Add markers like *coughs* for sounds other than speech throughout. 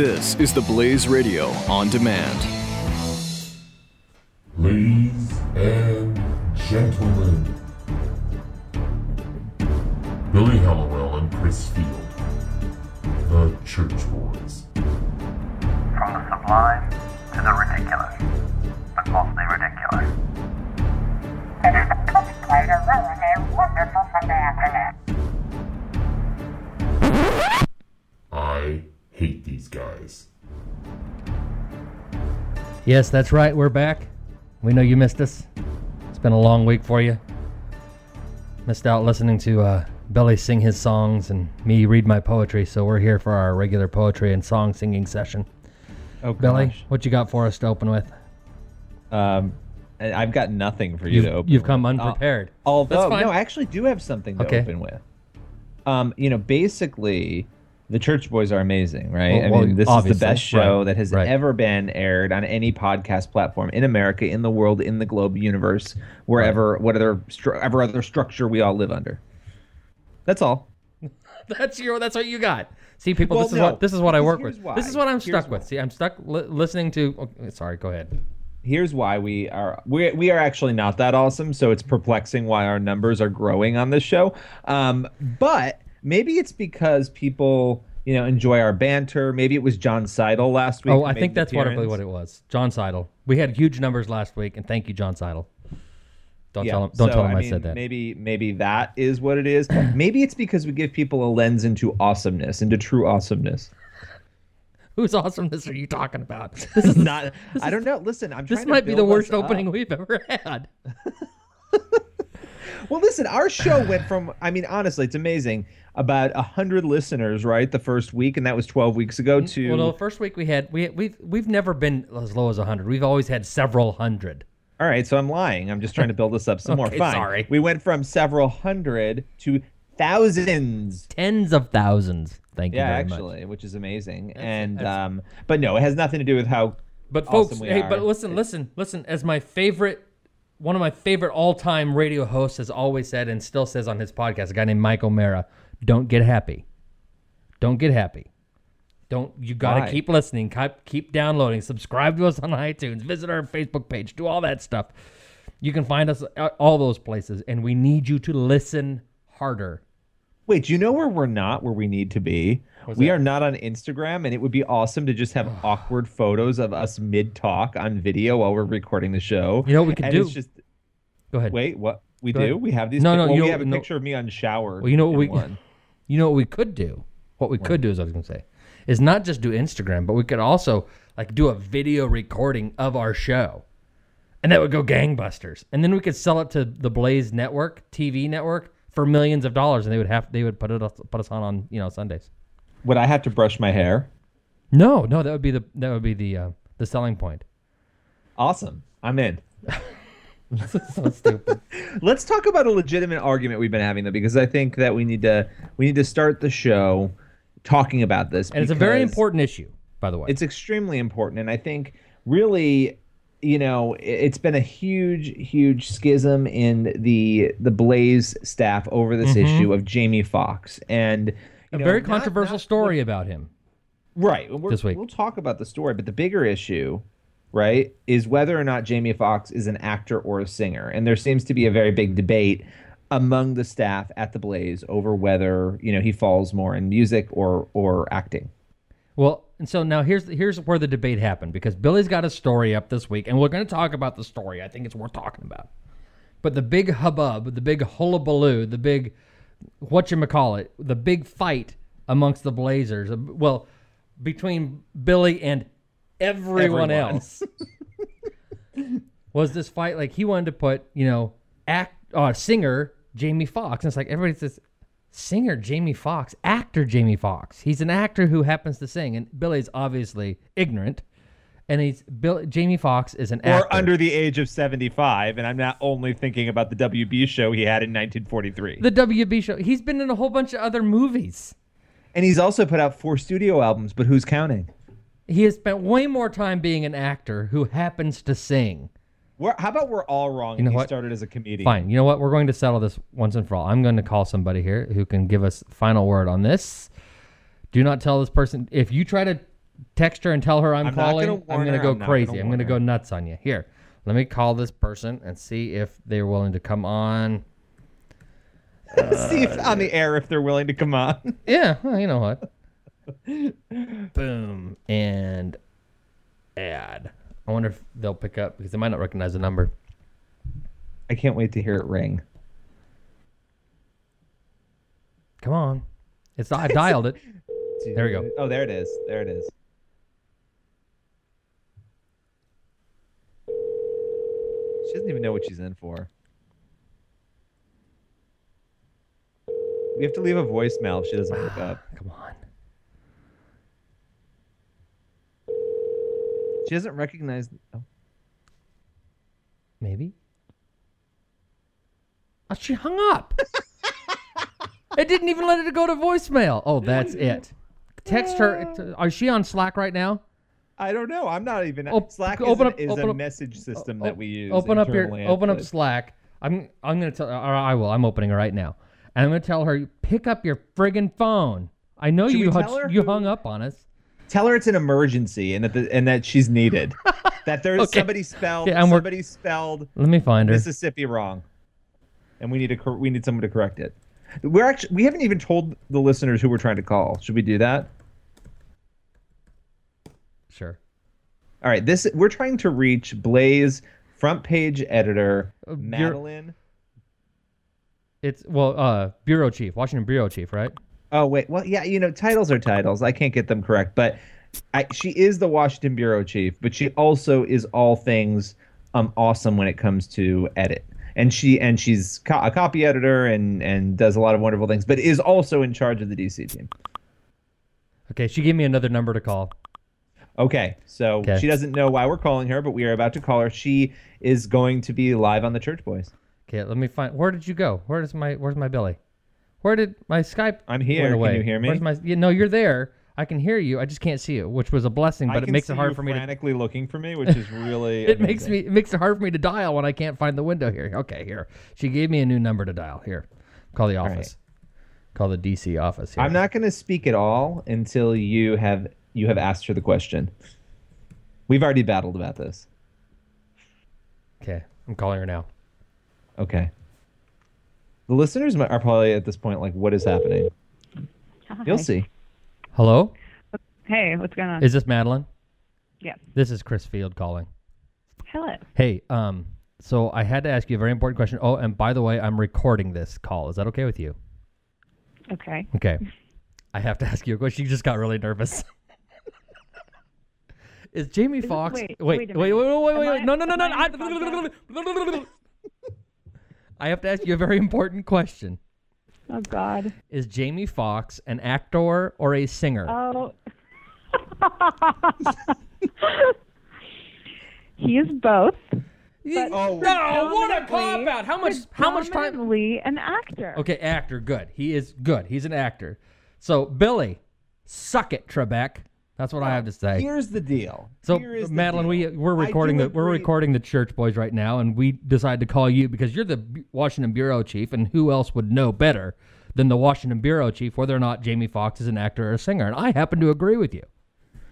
This is the Blaze Radio on demand. Ladies and gentlemen, Billy Hallowell and Chris Field, the Church Boys. From the sublime to the ridiculous, but mostly ridiculous. Yes, that's right. We're back. We know you missed us. It's been a long week for you. Missed out listening to uh, Billy sing his songs and me read my poetry. So we're here for our regular poetry and song singing session. Oh, Billy, gosh. what you got for us to open with? Um, I- I've got nothing for you You've, to open. you've come with. Uh, unprepared. although, no, I actually do have something to Okay. open with. Um, you know, basically, the Church Boys are amazing, right? Well- I well, mean, this is the best show right, that has right. ever been aired on any podcast platform in America, in the world, in the globe universe, wherever, whatever, stru- whatever other structure we all live under. That's all. *laughs* That's your. That's what you got. See, people. Well, this is no, what this is what I because work with. here's why. This is what I'm Here's stuck why. with. See, I'm stuck li- listening to. okay, sorry, go ahead. here's why we are we we are actually not that awesome so it's perplexing why our numbers are growing on this show um but maybe it's because people you know enjoy our banter maybe it was john seidel last week Oh, I think that's probably what it was. John Seidel. We had huge numbers last week, and thank you, John Seidel. Don't yeah, tell him. Don't so, tell him I, mean, said that. maybe maybe that is what it is *clears throat* maybe it's because we give people a lens into awesomeness into true awesomeness Whose awesomeness are you talking about? *laughs* This is not i don't know listen i'm This trying to might be the worst up. opening we've ever had. *laughs* Well, listen, our show went from, I mean, honestly, it's amazing. About 100 listeners, right, the first week, and that was 12 weeks ago, to. Well, no, the first week we had we we've we've never been as low as hundred. We've always had several hundred. All right, so I'm lying. I'm just trying to build this up some *laughs* more. Fine. sorry. We went from several hundred to thousands. Tens of thousands. Thank you Yeah, very much. actually, which is amazing. and, um, but no, it has nothing to do with how. But awesome folks, hey, are. but listen, listen, listen. As my favorite, one of my favorite all-time radio hosts has always said, and still says on his podcast, a guy named Mike O'Meara, "Don't get happy. Don't get happy. Don't. You got to keep listening. Keep keep downloading. Subscribe to us on iTunes. Visit our Facebook page. Do all that stuff. You can find us all those places, and we need you to listen harder. Wait, do you know where we're not where we need to be? We that? are not on Instagram, and it would be awesome to just have *sighs* awkward photos of us mid talk on video while we're recording the show. You know what we could and do? It's just Go ahead. wait, what we Go do? ahead. We have these. No, no, well, you we know- have a no. picture of me unshowered. Well, you know what we one. *laughs* you know what we could do. What we could do is I was gonna say is not just do Instagram, but we could also like do a video recording of our show, and that would go gangbusters. And then we could sell it to the Blaze Network TV network for millions of dollars, and they would have they would put it put us on on you know Sundays. Would I have to brush my hair? No, no, that would be the that would be the uh, the selling point. Awesome. I'm in. *laughs* So stupid. *laughs* Let's talk about a legitimate argument we've been having though, because I think that we need to we need to start the show talking about this. and it's a very important issue, by the way. it's extremely important and i think really you know it's been a huge huge schism in the the blaze staff over this issue of jamie Foxx, and Mm-hmm. A know, very not- controversial not- story about him. right we're, this week. we'll talk about the story but the bigger issue right is whether or not jamie Foxx is an actor or a singer and there seems to be a very big debate among the staff at the blaze over whether you know he falls more in music or or acting Well, and so now here's here's where the debate happened because Billy's got a story up this week, and we're going to talk about the story. I think it's worth talking about. But the big hubbub, the big hullabaloo, the big what you call it, the big fight amongst the Blazers, uh, well, between Billy and everyone, Everyone. else, was this fight like he wanted to put you know act uh, singer Jamie Foxx, and it's like everybody says singer Jamie Foxx, actor Jamie Foxx. He's an actor who happens to sing, and Billy's obviously ignorant. And he's Bill. Jamie Foxx is an actor. or under the age of 75 and i'm not only thinking about the wb show he had in 1943 the WB show. He's been in a whole bunch of other movies. and he's also put out four studio albums but who's counting He has spent way more time being an actor who happens to sing. we're, how about we're all wrong You know and he what? started as a comedian Fine. You know what? We're going to settle this once and for all. I'm going to call somebody here who can give us final word on this. Do not tell this person if you try to text her and tell her I'm, I'm calling, gonna I'm gonna go I'm crazy. gonna I'm gonna go nuts on you. Here, let me call this person and see if they're willing to come on. *laughs* See if on the air if they're willing to come on. *laughs* Yeah, well, you know what? *laughs* Boom and add. I wonder if they'll pick up because they might not recognize the number. I can't wait to hear it ring. Come on, it's I dialed it. There we go. Oh, there it is. There it is. She doesn't even know what she's in for. We have to leave a voicemail if she doesn't pick up. *sighs* Come on. She doesn't recognize. Oh. Maybe. Oh, she hung up. *laughs* it didn't even let it go to voicemail. Oh, that's it. Text her. Is she on Slack right now? I don't know. I'm not even. Slack open is, up- is open a up- message system O- that we use. Open up your. Open up Slack. I'm. I'm gonna tell. Or I will. I'm opening it right now, and I'm gonna tell her pick up your friggin' phone. I know Should you. hung- you hung up on us. Tell her it's an emergency and that the, and that she's needed. *laughs* that there's Okay. somebody spelled work- somebody spelled Let me find her. Mississippi wrong, and we need to we need someone to correct it. We're actually we haven't even told the listeners who we're trying to call. Should we do that? Sure. All right. This we're trying to reach Blaze front page editor Uh, Madeline. It's well, uh, bureau chief, Washington bureau chief, right? Oh wait, well yeah, you know titles are titles. I can't get them correct, but I, she is the Washington bureau chief, but she also is all things um awesome when it comes to edit. And she and she's co- a copy editor and and does a lot of wonderful things, but is also in charge of the DC team. Okay, she gave me another number to call. Okay, so Okay. she doesn't know why we're calling her, but we are about to call her. She is going to be live on the Church Boys. Okay, let me find. Where did you go? Where is my? Where's my Billy? Where did my Skype? I'm here. went Can you hear me? Where's my? You know, you're there. I can hear you. I just can't see you, which was a blessing, I but it makes it hard for me to. frantically looking for me, which is *laughs* really It makes me. It makes it hard for me to dial when I can't find the window here. Okay, here. She gave me a new number to dial. Here, call the right. office. Call the DC office. Here. I'm not going to speak at all until you have you have asked her the question. We've already battled about this. Okay, I'm calling her now. Okay. The listeners are probably at this point like, "What is happening?" You'll see. Hello, Hey, what's going on? is this Madeline? Yes. This is Chris Field calling. Hello. Hey, um, so I had to ask you a very important question. Oh, and by the way, I'm recording this call. Is that okay with you? Okay. Okay. I have to ask you a question. You just got really nervous. *laughs* Is Jamie Is it- Foxx? wait, wait, wait wait, a wait, minute. wait, wait, Am wait, I- No, no, no, am no. I I, in *laughs* I have to ask you a very important question. Oh God. Is Jamie Foxx an actor or a singer? Oh. *laughs* he is both. But Oh, no, oh, what a predominantly- cop out. How much? How much time? predominantly an actor. Okay, actor. Good. He is good. He's an actor. So Billy, suck it, Trebek. That's what I have to say. Here's the deal. So Here is Madeline, we deal. we're recording the we're recording the Church Boys right now, and we decided to call you because you're the Washington bureau chief, and who else would know better than the Washington bureau chief whether or not Jamie Foxx is an actor or a singer? And I happen to agree with you.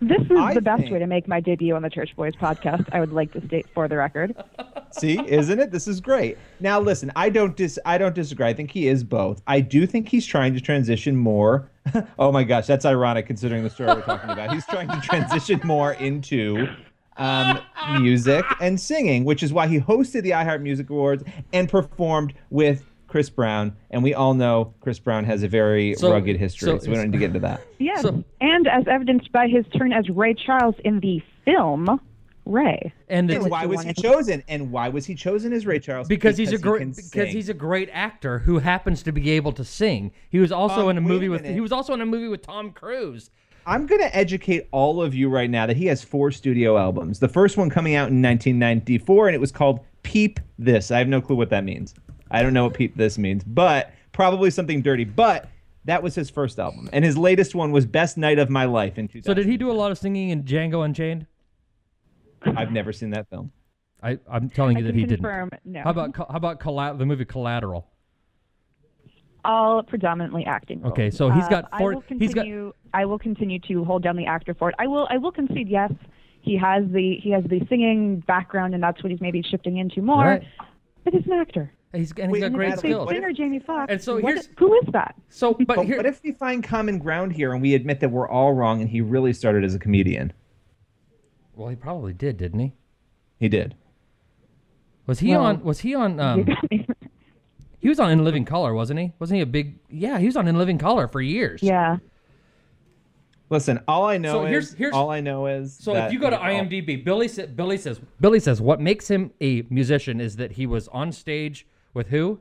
This is I the best think- way to make my debut on the Church Boys podcast. I would like to state for the record. *laughs* See, isn't it? This is great. Now listen, I don't dis I don't disagree. I think he is both. I do think he's trying to transition more. *laughs* oh my gosh, that's ironic considering the story we're talking about. He's trying to transition more into um, music and singing, which is why he hosted the iHeart Music Awards and performed with Chris Brown. And we all know Chris Brown has a very So- rugged history, so- so, we don't need to get into that. *laughs* Yes, So- and as evidenced by his turn as Ray Charles in the film Ray. And And why was he chosen? And why was he chosen as Ray Charles? because he's a great can because sing. he's a great actor who happens to be able to sing. He was also Um, in a wait a movie with he was also in a movie with Tom Cruise. I'm going to educate all of you right now that he has four studio albums. The first one coming out in 1994, and it was called Peep This. I have no clue what that means. I don't know what Peep This means, but probably something dirty. But that was his first album. And his latest one was Best Night of My Life in 2000. So did he do a lot of singing in Django Unchained? I've never seen that film. I, I'm telling I you that can he didn't. confirm, no. How about how about colla- the movie Collateral? all predominantly acting? roles. Okay, so he's Uh, got I four. will He's got I will continue to hold down the actor for it. I will. I will concede. Yes, he has the he has the singing background, and that's what he's maybe shifting into more. Right. But he's an actor. He's and he's Wait, got great Natalie, skills. if- Singer Jamie Foxx. And so what- here's- who is that? So, but, But here, what if we find common ground here and we admit that we're all wrong and he really started as a comedian? well, he probably did, didn't he? He did. Was he Well- on? Was he on? Um, he was on In Living Color, wasn't he? Wasn't he a big? Yeah, he was on In Living Color for years. yeah. Listen, all I know So is here's- here's- all I know is So that if you go to we all- IMDb, Billy Billy says Billy says what makes him a musician is that he was on stage with who?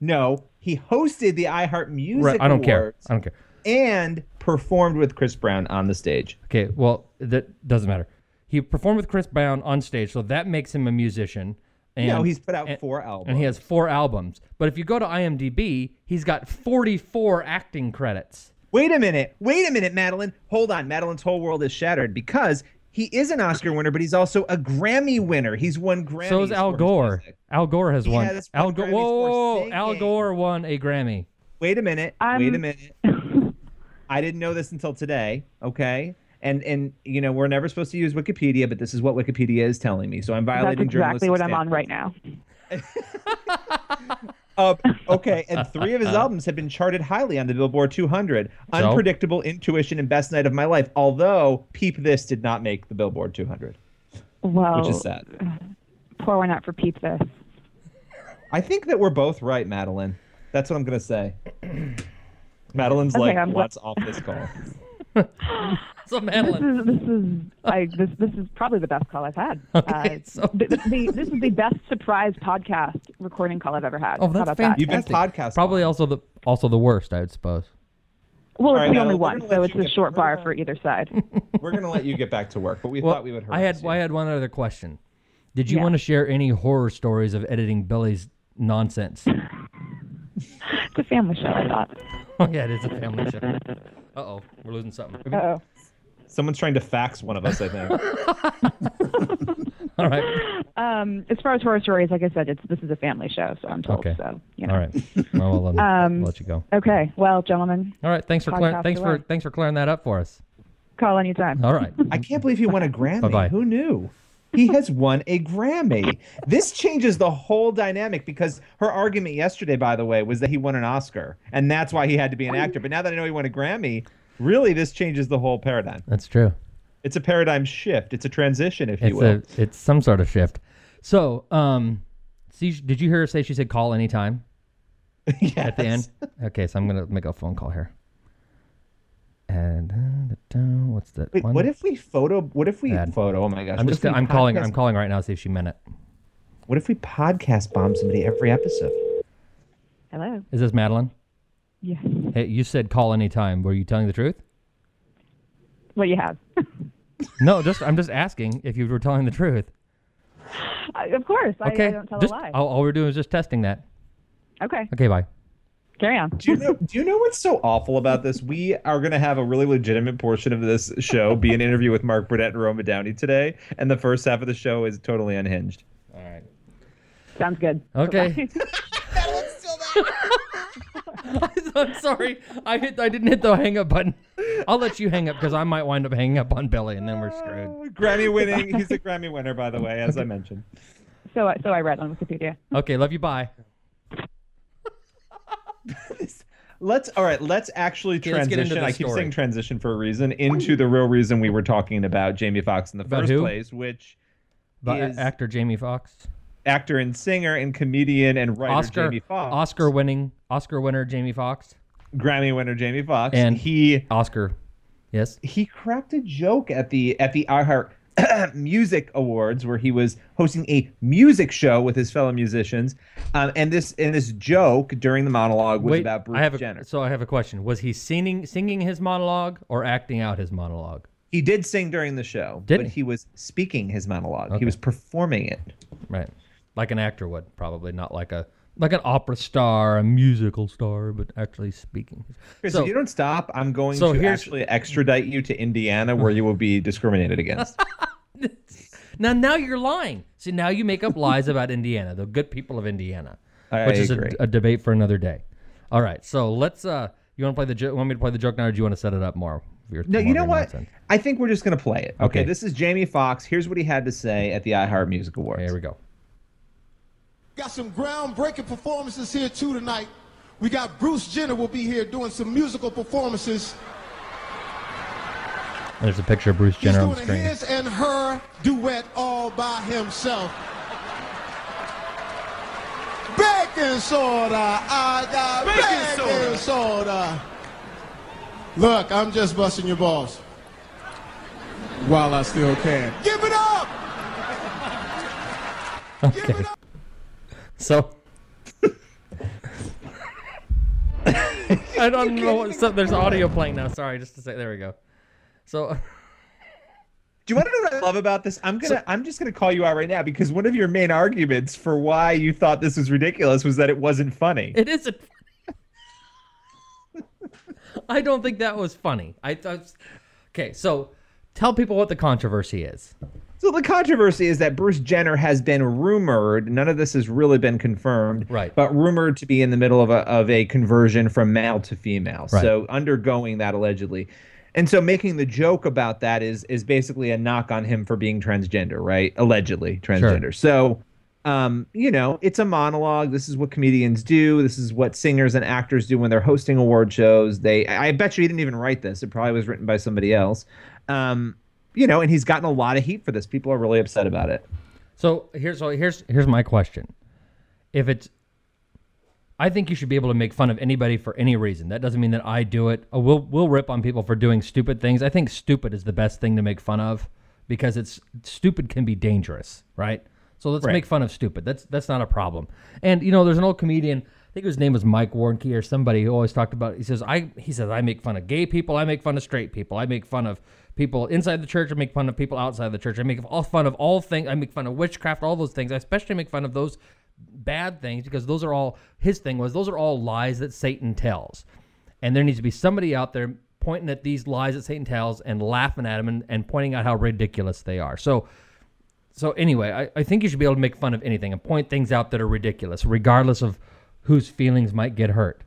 no, he hosted the iHeart Music Right, I don't care. I don't care. and performed with Chris Brown on the stage. Okay, well that doesn't matter. He performed with Chris Brown on stage, so that makes him a musician. And, no, he's put out and- four albums. and he has four albums. But if you go to IMDb, he's got 44 acting credits. Wait a minute. Wait a minute, Madeline. Hold on. Madeline's whole world is shattered because he is an Oscar winner, but he's also a Grammy winner. He's won Grammys. So is Al Gore. Al Gore has He won. has won Al Gore. Grammys for Whoa, Al. Gore won a Grammy. Wait a minute. I'm- Wait a minute. *laughs* I didn't know this until today. Okay. And and you know we're never supposed to use Wikipedia, but this is what Wikipedia is telling me. So I'm violating. That's exactly journalistic what I'm on right now. *laughs* Uh, okay, and three of his *laughs* albums have been charted highly on the Billboard 200. So? Unpredictable Intuition and Best Night of My Life. Although Peep This did not make the Billboard 200, Well, which is sad. Poor one out for Peep this. I think that we're both right, Madeline. That's what I'm gonna say. *clears throat* Madeline's Okay, like, I'm gl- let's off this call. *laughs* *laughs* So This is this is I this this is probably the best call I've had. *laughs* Okay, uh, so- the, the, this is the best surprise podcast recording call I've ever had. Oh, that's about fantastic. You've been podcast Probably also the also the worst, I would suppose. Well, it's All right, the only we're one, so it's a get- short bar gonna- for either side. *laughs* We're gonna let you get back to work, but we Well, thought we would. I had you. I had one other question. Did you Yeah. want to share any horror stories of editing Billy's nonsense? *laughs* It's a family show, I thought. oh yeah, it is a family show. Uh oh, we're losing something. Oh, Someone's trying to fax one of us. I think. *laughs* All right. um, as far as horror stories, like I said, it's this is a family show, so I'm told. Okay. So you know. All right. Well, I'll, let- Um, I'll let you go. Okay. Well, gentlemen, All right. Thanks for clear, thanks for away. thanks for clearing that up for us. call anytime. All right. I can't believe he won a Grammy. Bye-bye. Who knew? He has won a Grammy. This changes the whole dynamic because her argument yesterday, by the way, was that he won an Oscar, and that's why he had to be an actor. But now that I know he won a Grammy, really, this changes the whole paradigm. That's true. It's a paradigm shift. It's a transition, if you It's will. a it's some sort of shift. So, um, see, did you hear her say she said call anytime *laughs* at the end? Okay, so I'm gonna make a phone call here. And uh, da- da, what's that Wait, one? what if we photo? What if we Bad. photo? Oh my gosh! I'm what just if we I'm calling podcast- I'm calling right now to see if she meant it. What if we podcast bomb somebody every episode? Hello. Is this Madeline? Yes. Hey, you said call anytime. Were you telling the truth? What you have? *laughs* No, just I'm just asking if you were telling the truth. I- of course. Okay, I don't tell just a lie. all, all we're doing is just testing that. Okay. Okay, bye. Carry on. Do you know? Do you know what's so awful about this? We are going to have a really legitimate portion of this show be an interview with Mark Burnett and Roma Downey today, and the first half of the show is totally unhinged. All right. Sounds good. Okay. *laughs* *laughs* I'm sorry. I hit. I didn't hit the hang up button. I'll let you hang up because I might wind up hanging up on Billy, and then we're screwed. *laughs* Grammy winning. He's a Grammy winner, by the way, as I mentioned. so, I- so I read on Wikipedia. Okay, love you. Bye. *laughs* Let's all right. Let's actually Okay, let's get into transition. the I keep story. saying transition for a reason into the real reason we were talking about Jamie Foxx in the About first who? place, which But is actor Jamie Foxx, actor and singer and comedian and writer Oscar, Jamie Foxx, Oscar winning, Oscar winner Jamie Foxx, Grammy winner Jamie Foxx, And- he Oscar. Yes. he cracked a joke at the at the iHeart *clears throat* Music Awards where he was hosting a music show with his fellow musicians, um, and this and this joke during the monologue was Wait, about Bruce I have a, Jenner. so I have a question. Was he singing singing his monologue or acting out his monologue? He did sing during the show, Did but he? he was speaking his monologue. Okay. He was performing it. Right. Like an actor would, probably not like a like an opera star, a musical star, but actually speaking. Chris, So- if you don't stop, I'm going so to actually extradite you to Indiana, where you will be discriminated against. *laughs* Now, now you're lying. See, now you make up lies about Indiana, the good people of Indiana, I which is a, a debate for another day. All right, so let's. uh You want to play the joke? Want me to play the joke now, or do you want to set it up more? Your- No, you know what? nonsense? I think we're just gonna play it. Okay, Okay. this is Jamie Foxx. Here's what he had to say at the iHeart Music Awards. Here we go. Got some groundbreaking performances here too tonight. We got Bruce Jenner will be here doing some musical performances. There's a picture of Bruce He's Jenner on the doing screen. his and her duet all by himself. Baking soda, I got baking, soda. Look, I'm just busting your balls. While I still can. Give it up! *laughs* Give it up! So. I don't know what. So there's audio playing now. Sorry, just to say. There we go. So. Do you want to know what I love about this? I'm gonna I'm just gonna call you out right now because one of your main arguments for why you thought this was ridiculous was that it wasn't funny. It isn't. I don't think that was funny. I thought. Okay, so tell people what the controversy is. So the controversy is that Bruce Jenner has been rumored. None of this has really been confirmed, Right. But rumored to be in the middle of a of a conversion from male to female. Right. So undergoing that allegedly, and so making the joke about that is is basically a knock on him for being transgender, right? Allegedly transgender. So. Um, you know, it's a monologue. This is what comedians do. This is what singers and actors do when they're hosting award shows. They, I bet you he didn't even write this. It probably was written by somebody else. Um, you know, and he's gotten a lot of heat for this. People are really upset about it. So here's so here's here's my question. If it's I think you should be able to make fun of anybody for any reason. That doesn't mean that I do it. Uh, We'll we'll rip on people for doing stupid things. I think stupid is the best thing to make fun of because it's stupid can be dangerous, right? So let's Right. make fun of stupid. That's that's not a problem. And you know, there's an old comedian. I think his name was Mike Warnke or somebody who always talked about. He says I he says I make fun of gay people. I make fun of straight people. I make fun of people inside the church. I make fun of people outside the church. I make all fun of all things. I make fun of witchcraft. All those things. I especially make fun of those bad things because those are all his thing was those are all lies that Satan tells. And there needs to be somebody out there pointing at these lies that Satan tells and laughing at them and, and pointing out how ridiculous they are. So so anyway, I, I think you should be able to make fun of anything and point things out that are ridiculous, regardless of whose feelings might get hurt.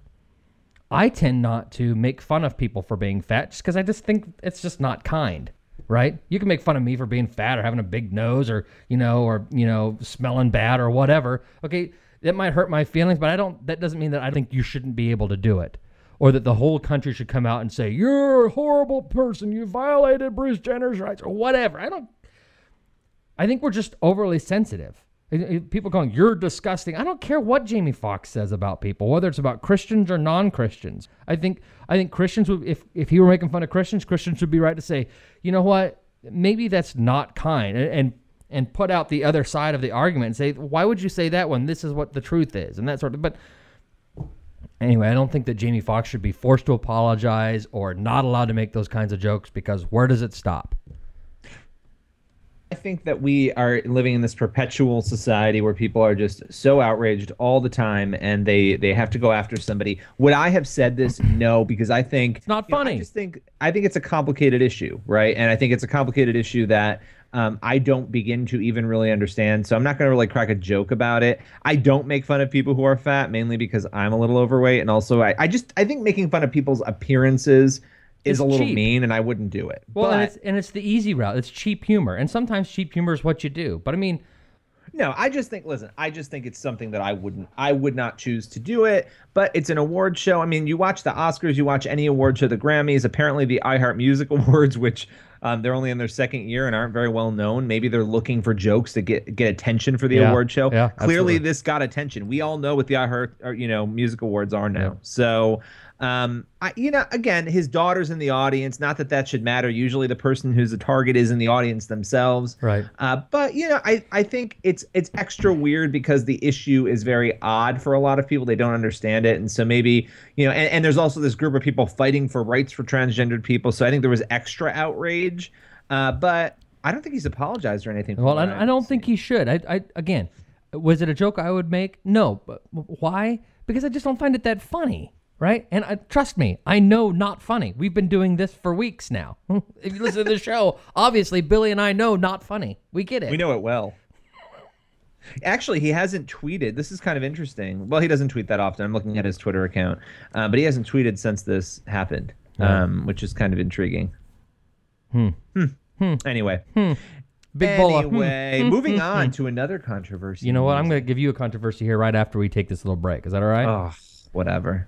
I tend not to make fun of people for being fat just because I just think it's just not kind, right? You can make fun of me for being fat or having a big nose or, you know, or, you know, smelling bad or whatever. Okay, that might hurt my feelings, but I don't, that doesn't mean that I think you shouldn't be able to do it. Or that the whole country should come out and say, you're a horrible person. You violated Bruce Jenner's rights or whatever. I don't, I think we're just overly sensitive. People going, "You're disgusting." I don't care what Jamie Foxx says about people, whether it's about Christians or non-Christians. I think I think Christians would, if if he were making fun of Christians, Christians would be right to say, "You know what? Maybe that's not kind," and and, and put out the other side of the argument and say, "Why would you say that when this is what the truth is?" And that sort of. But anyway, I don't think that Jamie Foxx should be forced to apologize or not allowed to make those kinds of jokes because where does it stop? I think that we are living in this perpetual society where people are just so outraged all the time and they they have to go after somebody. Would I have said this? No, because I think it's not funny. I just think I think it's a complicated issue, right? And I think it's a complicated issue that um, I don't begin to even really understand. So I'm not going to really crack a joke about it. I don't make fun of people who are fat, mainly because I'm a little overweight, and also I, I just I think making fun of people's appearances is a little cheap. mean, and I wouldn't do it. Well, but, and it's and it's the easy route. It's cheap humor, and sometimes cheap humor is what you do. But I mean, No, I just think listen, I just think it's something that I wouldn't I would not choose to do it, but it's an award show. I mean, you watch the Oscars, you watch any award show, the Grammys, apparently the iHeart Music *laughs* Awards, which um, they're only in their second year and aren't very well known. Maybe they're looking for jokes to get get attention for the Yeah, award show. yeah, Clearly absolutely. this got attention. We all know what the iHeart or, you know, music awards are now. So um, I, you know, again, his daughter's in the audience. Not that that should matter. Usually, the person who's the target is in the audience themselves. Right. Uh, but you know, I, I think it's it's extra weird because the issue is very odd for a lot of people. They don't understand it, and so maybe you know, and, and there's also this group of people fighting for rights for transgendered people. So I think there was extra outrage. Uh, but I don't think he's apologized or anything. well, I, I've don't think he should. I, I again, was it a joke I would make? No, but why? Because I just don't find it that funny, right? And uh, trust me, I know not funny. We've been doing this for weeks now. *laughs* if you listen to the show, obviously Billy and I know not funny. We get it. we know it well. Actually, he hasn't tweeted. This is kind of interesting. Well, he doesn't tweet that often. I'm looking at his Twitter account, uh, but he hasn't tweeted since this happened, um, which is kind of intriguing. Hmm. Anyway. Big bowl of- Anyway, moving on to another controversy. You know what? I'm going to give you a controversy here right after we take this little break. Is that all right? Oh, whatever.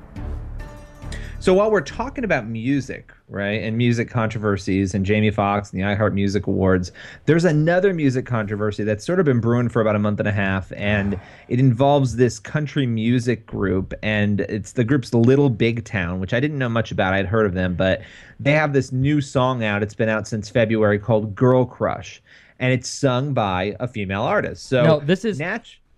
So while we're talking about music, right, and music controversies and Jamie Foxx and the iHeart Music Awards, there's another music controversy that's sort of been brewing for about a month and a half, and it involves this country music group, and it's the group's Little Big Town, which I didn't know much about. I'd heard of them, but they have this new song out. It's been out since February called "Girl Crush," and it's sung by a female artist. So No, this is-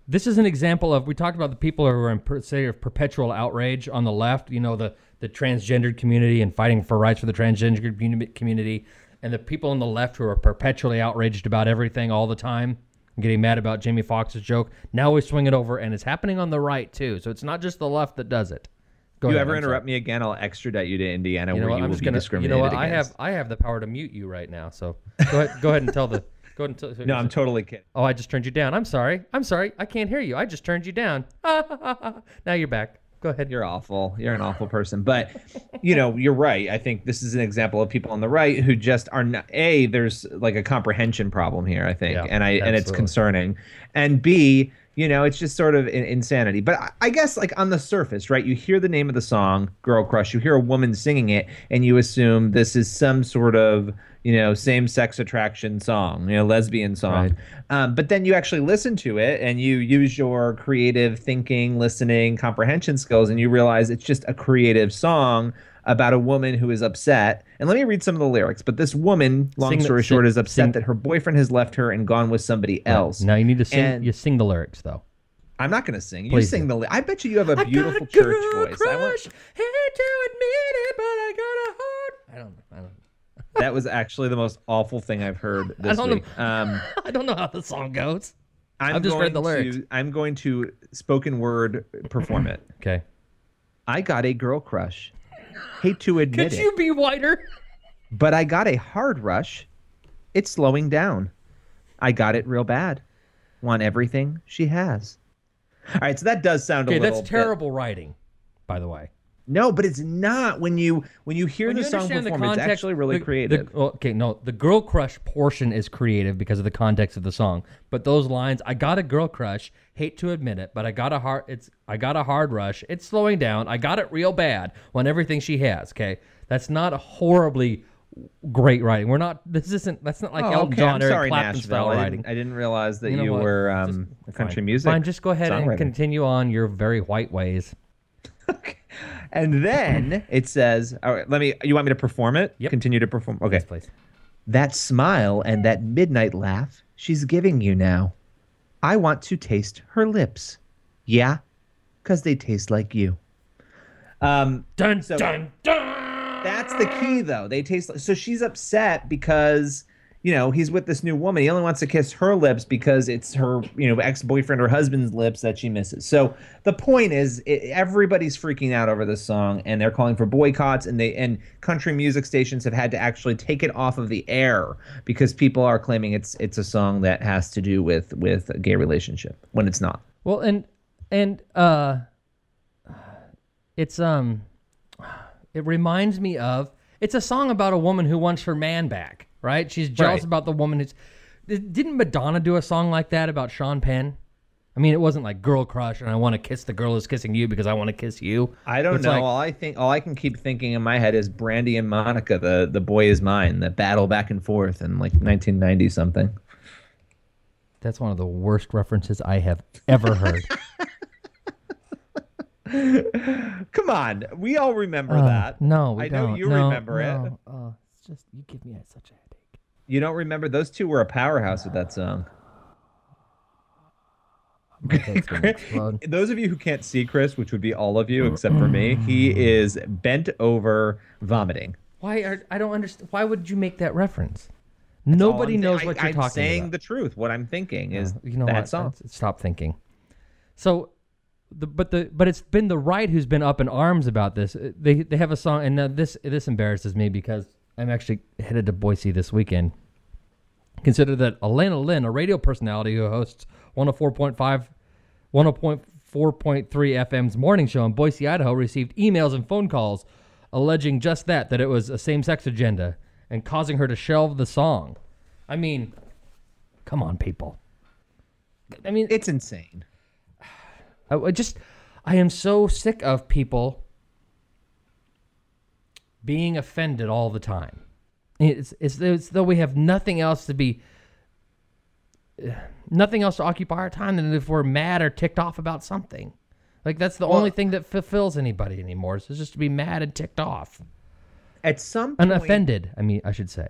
This is an example of we talked about the people who are in per, say of perpetual outrage on the left. You know the the transgendered community and fighting for rights for the transgender communi- community, and the people on the left who are perpetually outraged about everything all the time, getting mad about Jamie Foxx's joke. Now we swing it over, and it's happening on the right too. So it's not just the left that does it. Go you ahead, ever interrupt me again, I'll extradite you to Indiana You know where what? you I'm will be gonna. You know what? I have I have the power to mute you right now. So *laughs* go ahead. go ahead and tell the. Go ahead and tell. No, I'm totally kidding. Oh, I just turned you down. I'm sorry. I'm sorry. I can't hear you. I just turned you down. *laughs* now you're back. Go ahead. You're awful. You're an awful person. But you know, you're right. I think this is an example of people on the right who just are not a there's like a comprehension problem here, I think. Yeah, and I and it's concerning. And B, you know, it's just sort of in, insanity. But I, I guess like on the surface, right? You hear the name of the song, Girl Crush, you hear a woman singing it, and you assume this is some sort of you know, same sex attraction song, you know, lesbian song. Right. Um, but then you actually listen to it and you use your creative thinking, listening, comprehension skills, and you realize it's just a creative song about a woman who is upset. And let me read some of the lyrics. But this woman, long Sing the- story sing- short, is upset sing- that her boyfriend has left her and gone with somebody else. Now you need to sing. And- you sing the lyrics though. I'm not going to sing. You Please sing do. the. Li- I bet you you have a beautiful got a church voice. I want- Crush, hate to admit it, but I got a heart. I don't. I don't. That was actually the most awful thing I've heard this don't know. week. Um, *laughs* I don't know how the song goes. I'm I've just read the going lyrics. To, I'm going to spoken word perform it. *clears throat* Okay. I got a girl crush. Hate to admit Could it, you be whiter? but I got a hard rush. It's slowing down. I got it real bad. Want everything she has. All right, so that does sound a Okay, little that's bit- terrible writing, by the way. No, but it's not when you when you hear When the you song understand the performed. It's actually really the- creative. the- okay, no, the girl crush portion is creative because of the context of the song. But those lines, I got a girl crush, hate to admit it, but I got a hard it's I got a hard rush. It's slowing down. I got it real bad. Want everything she has, okay? That's not a horribly great writing. We're not this isn't that's not like Oh, Elton okay. John or Clapton Nashville. style I writing. didn't, I didn't realize that You know were Just- um, a country Fine. music. Fine, just go ahead and continue on your very white ways. And then *clears throat* it says, "All right, let me. You want me to perform it? Yep. Continue to perform. Okay. Yes, please. That smile and that midnight laugh she's giving you now. I want to taste her lips. Yeah, because they taste like you. Um, Dun So- dun dun. that's the key, though. They taste like. So she's upset because, you know, he's with this new woman. He only wants to kiss her lips because it's her, you know, ex boyfriend or husband's lips that she misses. So the point is, it, everybody's freaking out over this song, and they're calling for boycotts, and they and country music stations have had to actually take it off of the air because people are claiming it's it's a song that has to do with with a gay relationship when it's not. Well, and and uh, it's um, it reminds me of it's a song about a woman who wants her man back, right? She's jealous Right. about the woman who's. Didn't Madonna do a song like that about Sean Penn? I mean, it wasn't like girl crush and I want to kiss the girl who's kissing you because I want to kiss you. I don't know. like- all I think, all I can keep thinking in my head is Brandy and Monica, the the boy is mine, the battle back and forth in like 1990 something. That's one of the worst references I have ever heard. *laughs* Come on, we all remember Uh, that. No, we I know don't. you No, remember it. Uh, it's just you give me such a. You don't remember those two were a powerhouse with that song. My head's gonna explode. Those of you who can't see Chris, which would be all of you mm. except for me, he is bent over vomiting. Why are I don't understand? Why would you make that reference? That's Nobody knows saying. what I, you're talking about. I'm talking saying about. the truth. What I'm thinking is you know that what? song. Stop thinking. So, the, but the but it's been the right who's been up in arms about this. They they have a song, and this this embarrasses me because I'm actually headed to Boise this weekend. Consider that Elena Lynn, a radio personality who hosts 104.5, 104.3 FM's morning show in Boise, Idaho, received emails and phone calls alleging just that, that it was a same-sex agenda and causing her to shelve the song. I mean, come on, people. I mean, It's insane. I, I just, I am so sick of people being offended all the time. It's, it's, it's though we have nothing else to be, *sighs* nothing else to occupy our time than if we're mad or ticked off about something. Like that's the only thing that fulfills anybody anymore. Is just to be mad and ticked off At some point, offended. I mean, I should say.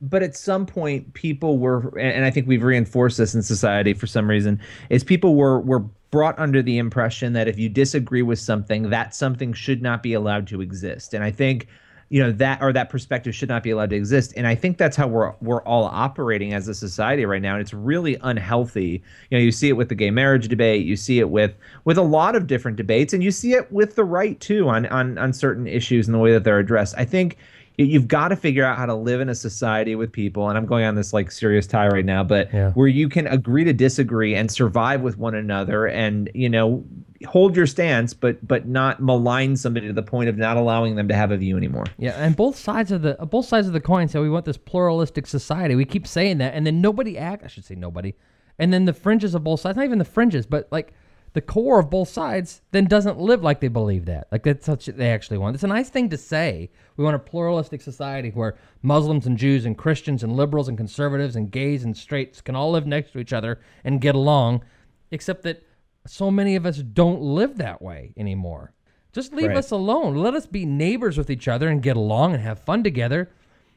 but at some point people were and i think we've reinforced this in society for some reason is people were were brought under the impression that if you disagree with something that something should not be allowed to exist. And i think you know that or that perspective should not be allowed to exist. And i think that's how we're we're all operating as a society right now. And it's really unhealthy. You know you see it with the gay marriage debate. You see it with with a lot of different debates. And you see it with the right too on on on certain issues and the way that they're addressed. I think you've got to figure out how to live in a society with people and i'm going on this like serious tie right now but Yeah. where you can agree to disagree and survive with one another and you know hold your stance but but not malign somebody to the point of not allowing them to have a view anymore Yeah, and both sides of the both sides of the coin say we want this pluralistic society. We keep saying that, and then nobody act. I should say nobody, and then the fringes of both sides, not even the fringes, but like the core of both sides, then doesn't live like they believe that. Like that's what they actually want. It's a nice thing to say. We want a pluralistic society where Muslims and Jews and Christians and liberals and conservatives and gays and straights can all live next to each other and get along, except that so many of us don't live that way anymore. Just leave Right. us alone. Let us be neighbors with each other and get along and have fun together.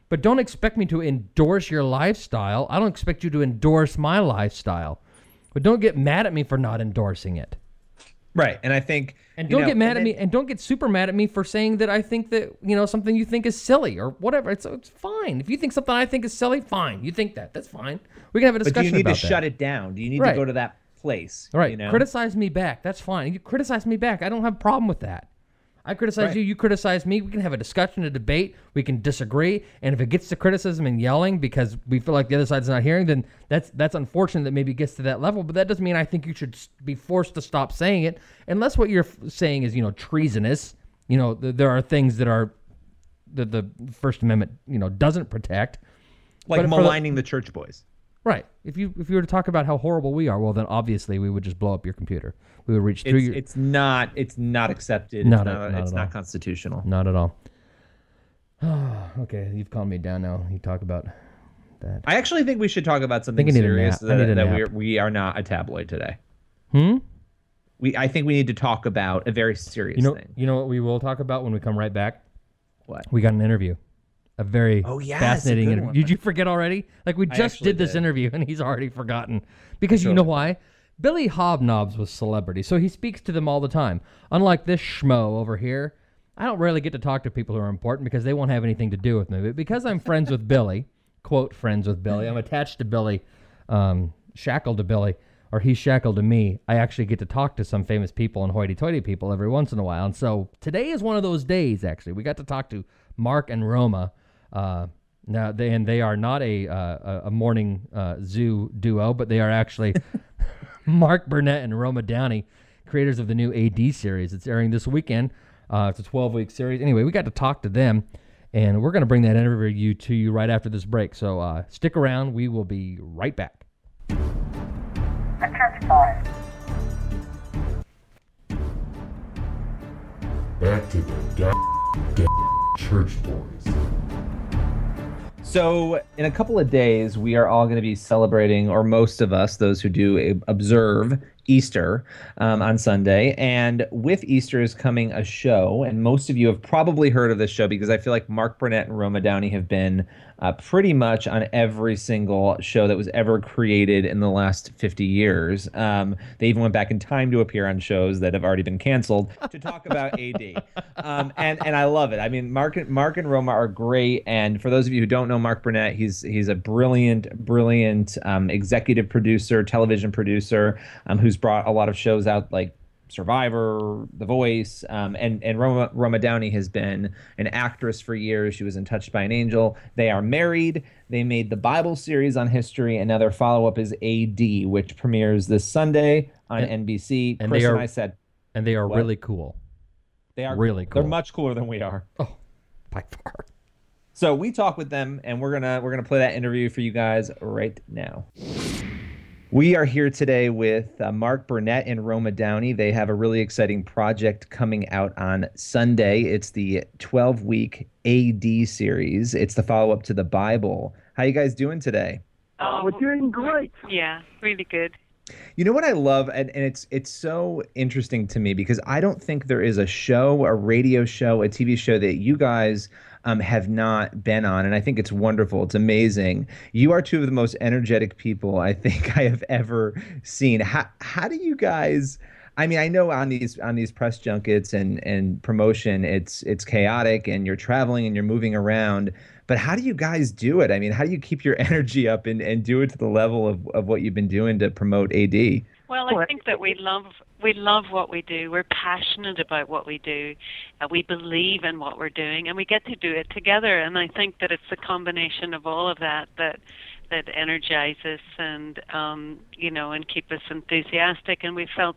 But don't expect me to endorse your lifestyle. I don't expect you to endorse my lifestyle. But don't get mad at me for not endorsing it. right and i think And don't know, get mad at me and don't get super mad at me for saying that I think that, you know, something you think is silly or whatever. It's it's fine. If you think something I think is silly, fine. You think that. That's fine. We can have a discussion. but do you need to that. shut it down do you need Right. to go to that place All right. you know Criticize me back. That's fine. You criticize me back. I don't have a problem with that. I criticize Right. you. You criticize me. We can have a discussion, a debate. We can disagree. And if it gets to criticism and yelling because we feel like the other side's not hearing, then that's that's unfortunate that maybe it gets to that level. But that doesn't mean I think you should be forced to stop saying it, unless what you're saying is you know treasonous. You know, th- there are things that are that the First Amendment you know doesn't protect. like for the- maligning the church boys Right. If you if you were to talk about how horrible we are, well then obviously we would just blow up your computer. We would reach through it's, your it's not it's not accepted Not it's not, not it's not constitutional not at all. *sighs* okay, you've calmed me down now. You talk about that. I actually think we should talk about something a serious nap. I need that, a that nap. we're, we are not a tabloid today. Hmm? We I think we need to talk about a very serious You know thing. you know what we will talk about when we come right back? What? We got an interview. A very Oh, yes, a fascinating interview. one. Did you forget already? Like we just did this did. interview and he's already forgotten. Because you know why? Billy hobnobs with celebrities, so he speaks to them all the time. Unlike this schmo over here, I don't really get to talk to people who are important because they won't have anything to do with me. But because I'm friends with Billy, *laughs* quote friends with Billy, I'm attached to Billy, um, shackled to Billy, or he's shackled to me. I actually get to talk to some famous people and hoity-toity people every once in a while. And so today is one of those days. Actually, we got to talk to Mark and Roma. Uh, now, they, and they are not a uh, a- morning uh, zoo duo, but they are actually *laughs* Mark Burnett and Roma Downey, creators of the new AD series. It's airing this weekend. It's a 12 week series. Anyway, we got to talk to them, and we're going to bring that interview to you right after this break. So stick around. We will be right back. Back to the goddamn church boys. So, in a couple of days, we are all going to be celebrating, or most of us, those who do observe Easter um, on Sunday. And with Easter is coming a show, and most of you have probably heard of this show because I feel like Mark Burnett and Roma Downey have been uh, pretty much on every single show that was ever created in the last 50 years. Um, they even went back in time to appear on shows that have already been canceled to talk about AD. *laughs* Um, and and I love it. I mean, Mark and Mark and Roma are great. And for those of you who don't know Mark Burnett, he's he's a brilliant, brilliant um, executive producer, television producer, um, who's brought a lot of shows out like Survivor, The Voice, um, and and Roma, Roma Downey has been an actress for years. She was in Touched by an Angel. They are married. They made the Bible series on history, and now their follow up is AD, which premieres this Sunday on And- NBC. and Chris they are- and I said And they are What? really cool. they are really cool. They're much cooler than we are. Oh, by far. So we talk with them, and we're gonna we're gonna play that interview for you guys right now. We are here today with uh, Mark Burnett and Roma Downey. They have a really exciting project coming out on Sunday. It's the 12 week AD series. It's the follow up to the Bible. How you guys doing today? Oh, we're doing great. Yeah, really good. You know what I love, and, and it's it's so interesting to me because I don't think there is a show, a radio show, a TV show that you guys um, have not been on, and I think it's wonderful. It's amazing. You are two of the most energetic people I think *laughs* I have ever seen. How how do you guys? I mean, I know on these on these press junkets and and promotion, it's it's chaotic, and you're traveling and you're moving around. But how do you guys do it? I mean, how do you keep your *laughs* energy up and, and do it to the level of, of what you've been doing to promote AD? Well, I think that we love we love what we do. We're passionate about what we do. Uh, we believe in what we're doing, and we get to do it together. And I think that it's the combination of all of that that that energizes and um, you know and keep us enthusiastic. And we felt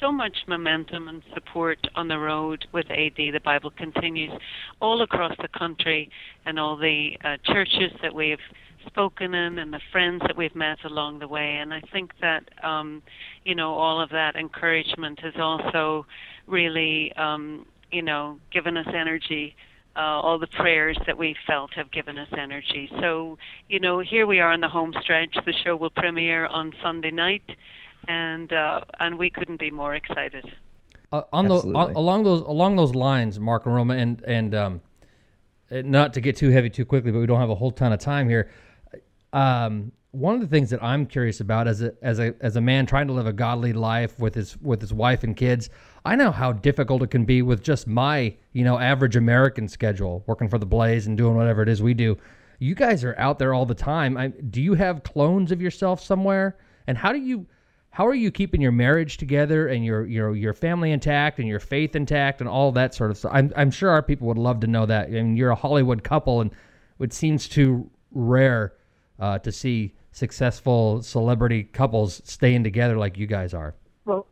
so much momentum and support on the road with AD. The Bible continues all across the country, and all the uh, churches that we've spoken in and the friends that we've met along the way. And I think that, um, you know, all of that encouragement has also really, um, you know, given us energy. Uh, all the prayers that we felt have given us energy. So, you know, here we are on the home stretch. The show will premiere on Sunday night, and uh, and we couldn't be more excited. Uh, on the Absolutely. on, along those along those lines, Mark and Roma, and and um, not to get too heavy too quickly, but we don't have a whole ton of time here. Um, one of the things that I'm curious about as a as a as a man trying to live a godly life with his with his wife and kids, I know how difficult it can be with just my you know average American schedule, working for the Blaze and doing whatever it is we do. You guys are out there all the time. I, do you have clones of yourself somewhere? And how do you how are you keeping your marriage together and your your your family intact and your faith intact and all that sort of stuff? I'm I'm sure our people would love to know that. I mean, you're a Hollywood couple, and it seems too rare uh, to see successful celebrity couples staying together like you guys are. Well,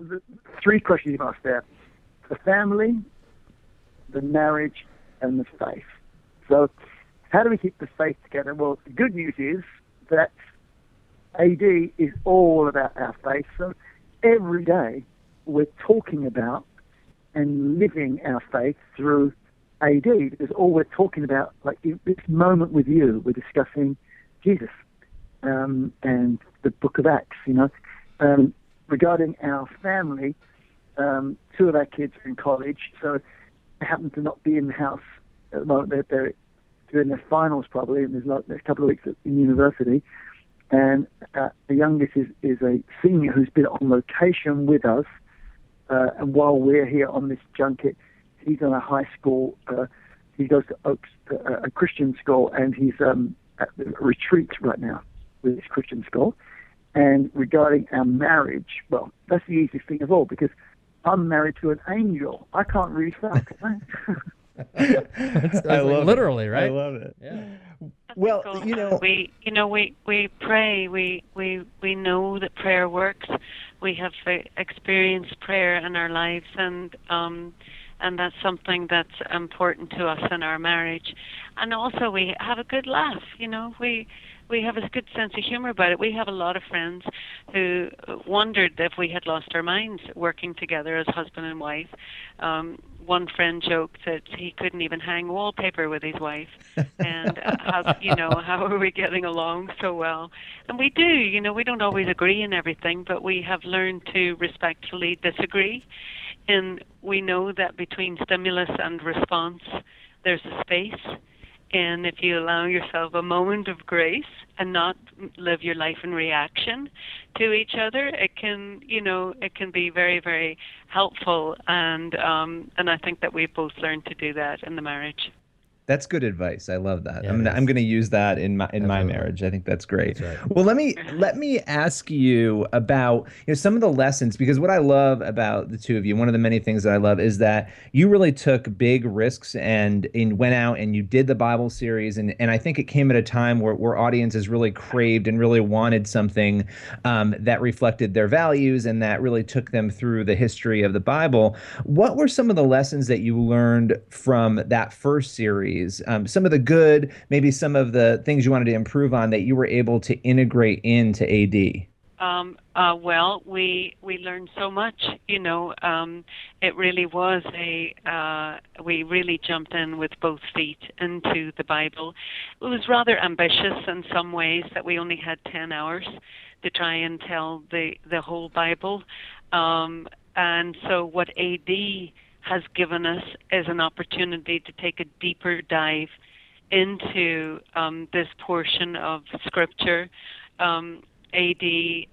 three questions you've asked there: the family, the marriage, and the faith. So, how do we keep the faith together? Well, the good news is that AD is all about our faith. So, every day we're talking about and living our faith through AD because all we're talking about, like this moment with you, we're discussing Jesus um, and the Book of Acts. You know, um, regarding our family, um, two of our kids are in college, so they happen to not be in the house at the moment. They're, they're doing their finals probably, and there's like there's a couple of weeks in university. And uh, the youngest is, is a senior who's been on location with us. Uh, and while we're here on this junket, he's on a high school. Uh, he goes to Oaks, uh, a Christian school, and he's um, retreat right now with his Christian school. And regarding our marriage, well, that's the easiest thing of all because I'm married to an angel. I can't really fail, can I? That's I love literally, it. right? I love it. Yeah. Well, So, you uh, know, we you know we we pray we we we know that prayer works we have uh, experienced prayer in our lives and um and that's something that's important to us in our marriage and also we have a good laugh you know we we have a good sense of humor about it. We have a lot of friends who wondered if we had lost our minds working together as husband and wife. Um, one friend joked that he couldn't even hang wallpaper with his wife, *laughs* and uh, how you know how are we getting along so well? And we do. You know, we don't always agree in everything, but we have learned to respectfully disagree, and we know that between stimulus and response, there's a space and if you allow yourself a moment of grace and not live your life in reaction to each other, it can, you know, it can be very, very helpful. And um, and I think that we've both learned to do that in the marriage. That's good advice. I love that. Yeah, I'm gonna. I'm going to use that in my in my marriage. I think that's great. That's right. Well, let me let me ask you about you know some of the lessons because what I love about the two of you, one of the many things that I love is that you really took big risks and and went out and you did the Bible series and and I think it came at a time where where audiences really craved and really wanted something um, that reflected their values and that really took them through the history of the Bible. What were some of the lessons that you learned from that first series? Um, some of the good, maybe some of the things you wanted to improve on that you were able to integrate into AD. Um, uh, well, we we learned so much. You know, um, it really was a. Uh, we really jumped in with both feet into the Bible. It was rather ambitious in some ways that we only had ten hours to try and tell the the whole Bible, um, and so what AD has given us is an opportunity to take a deeper dive into um, this portion of Scripture. Um, AD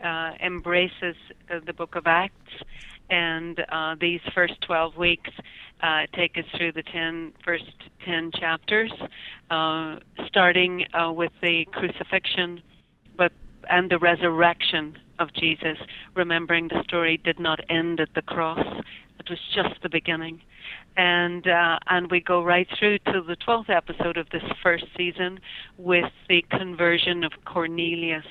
uh, embraces uh, the book of Acts, and uh, these first 12 weeks uh, take us through the 10, first 10 chapters, uh, starting uh, with the crucifixion but and the resurrection of Jesus, remembering the story did not end at the cross. It was just the beginning. And uh, and we go right through to the 12th episode of this first season with the conversion of Cornelius.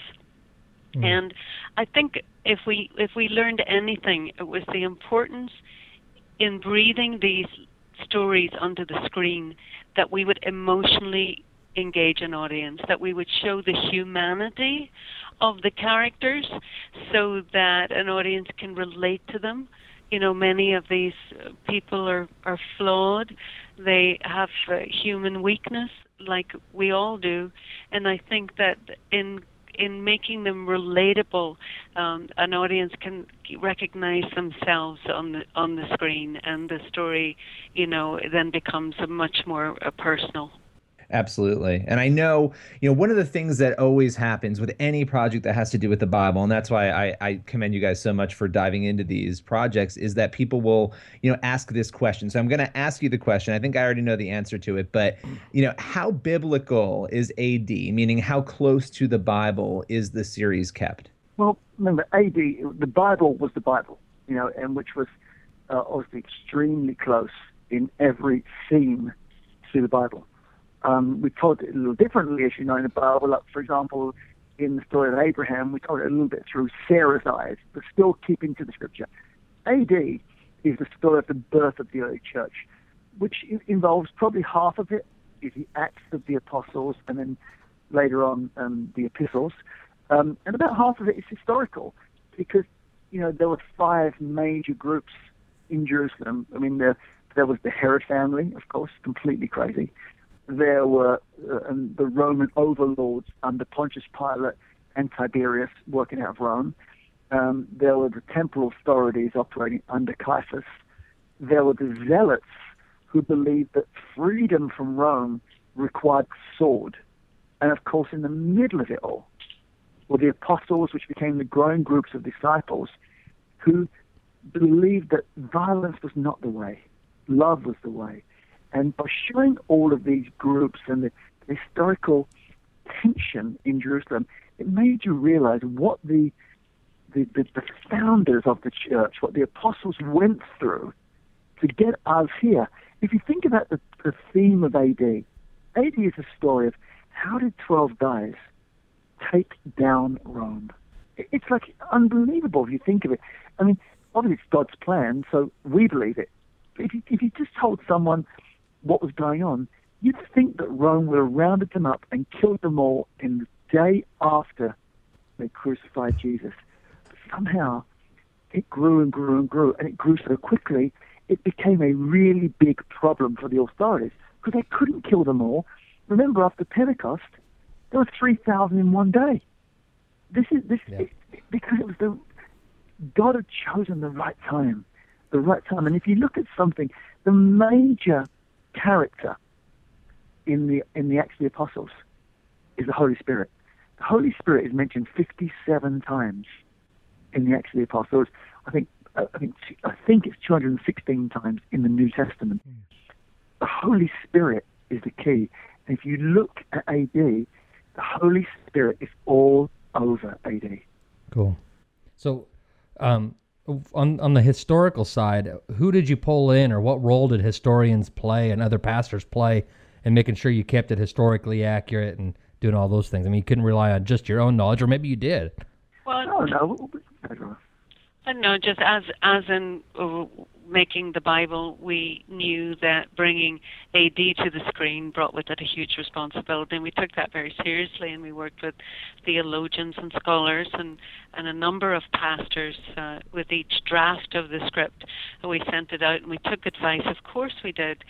And I think if we if we learned anything, it was the importance in breathing these stories onto the screen that we would emotionally engage an audience, that we would show the humanity of the characters so that an audience can relate to them. You know, many of these uh, people are, are flawed. They have uh, human weakness like we all do. And I think that in in making them relatable, um, an audience can recognize themselves on the on the screen, and the story, you know, then becomes a much more uh, personal. Absolutely. And I know, you know, one of the things that always happens with any project that has to do with the Bible, and that's why I, I commend you guys so much for diving into these projects, is that people will, you know, ask this question. So I'm going to ask you the question. I think I already know the answer to it, but, you know, how biblical is AD? Meaning, how close to the Bible is the series kept? Well, remember, AD, the Bible was the Bible, you know, and which was uh, obviously extremely close in every theme to the Bible. Um, we told it a little differently, as you know, in the Bible. Like, for example, in the story of Abraham, we told it a little bit through Sarah's eyes, but still keeping to the scripture. AD is the story of the birth of the early church, which involves probably half of it is the Acts of the Apostles, and then later on um, the epistles, um, and about half of it is historical, because you know there were five major groups in Jerusalem. I mean, there there was the Herod family, of course, completely crazy. There were uh, um, the Roman overlords under Pontius Pilate and Tiberius working out of Rome. Um, there were the temporal authorities operating under Caiaphas. There were the zealots who believed that freedom from Rome required sword. And of course, in the middle of it all were the apostles, which became the growing groups of disciples who believed that violence was not the way, love was the way. And by showing all of these groups and the historical tension in Jerusalem, it made you realize what the the, the, the founders of the church, what the apostles went through to get us here. If you think about the, the theme of AD, AD is a story of how did 12 guys take down Rome? It's like unbelievable if you think of it. I mean, obviously it's God's plan, so we believe it. If you, if you just told someone what was going on, you'd think that Rome would have rounded them up and killed them all in the day after they crucified Jesus. But somehow it grew and grew and grew, and it grew so quickly, it became a really big problem for the authorities because they couldn't kill them all. Remember, after Pentecost, there were 3,000 in one day. This is this it, because it was the God had chosen the right time, the right time. And if you look at something, the major character in the in the Acts of the Apostles is the Holy Spirit. The Holy Spirit is mentioned 57 times in the Acts of the Apostles. I think uh, I think I think it's 216 times in the New Testament. The Holy Spirit is the key. And if you look at AD, the Holy Spirit is all over AD. Cool. So, um, on on the historical side, who did you pull in, or what role did historians play and other pastors play in making sure you kept it historically accurate and doing all those things? I mean, you couldn't rely on just your own knowledge, or maybe you did. Well, No, no. Uh, No, just as as in uh, making the Bible, we knew that bringing AD to the screen brought with it a huge responsibility, and we took that very seriously. And we worked with theologians and scholars and and a number of pastors uh, with each draft of the script. And we sent it out, and we took advice. Of course, we did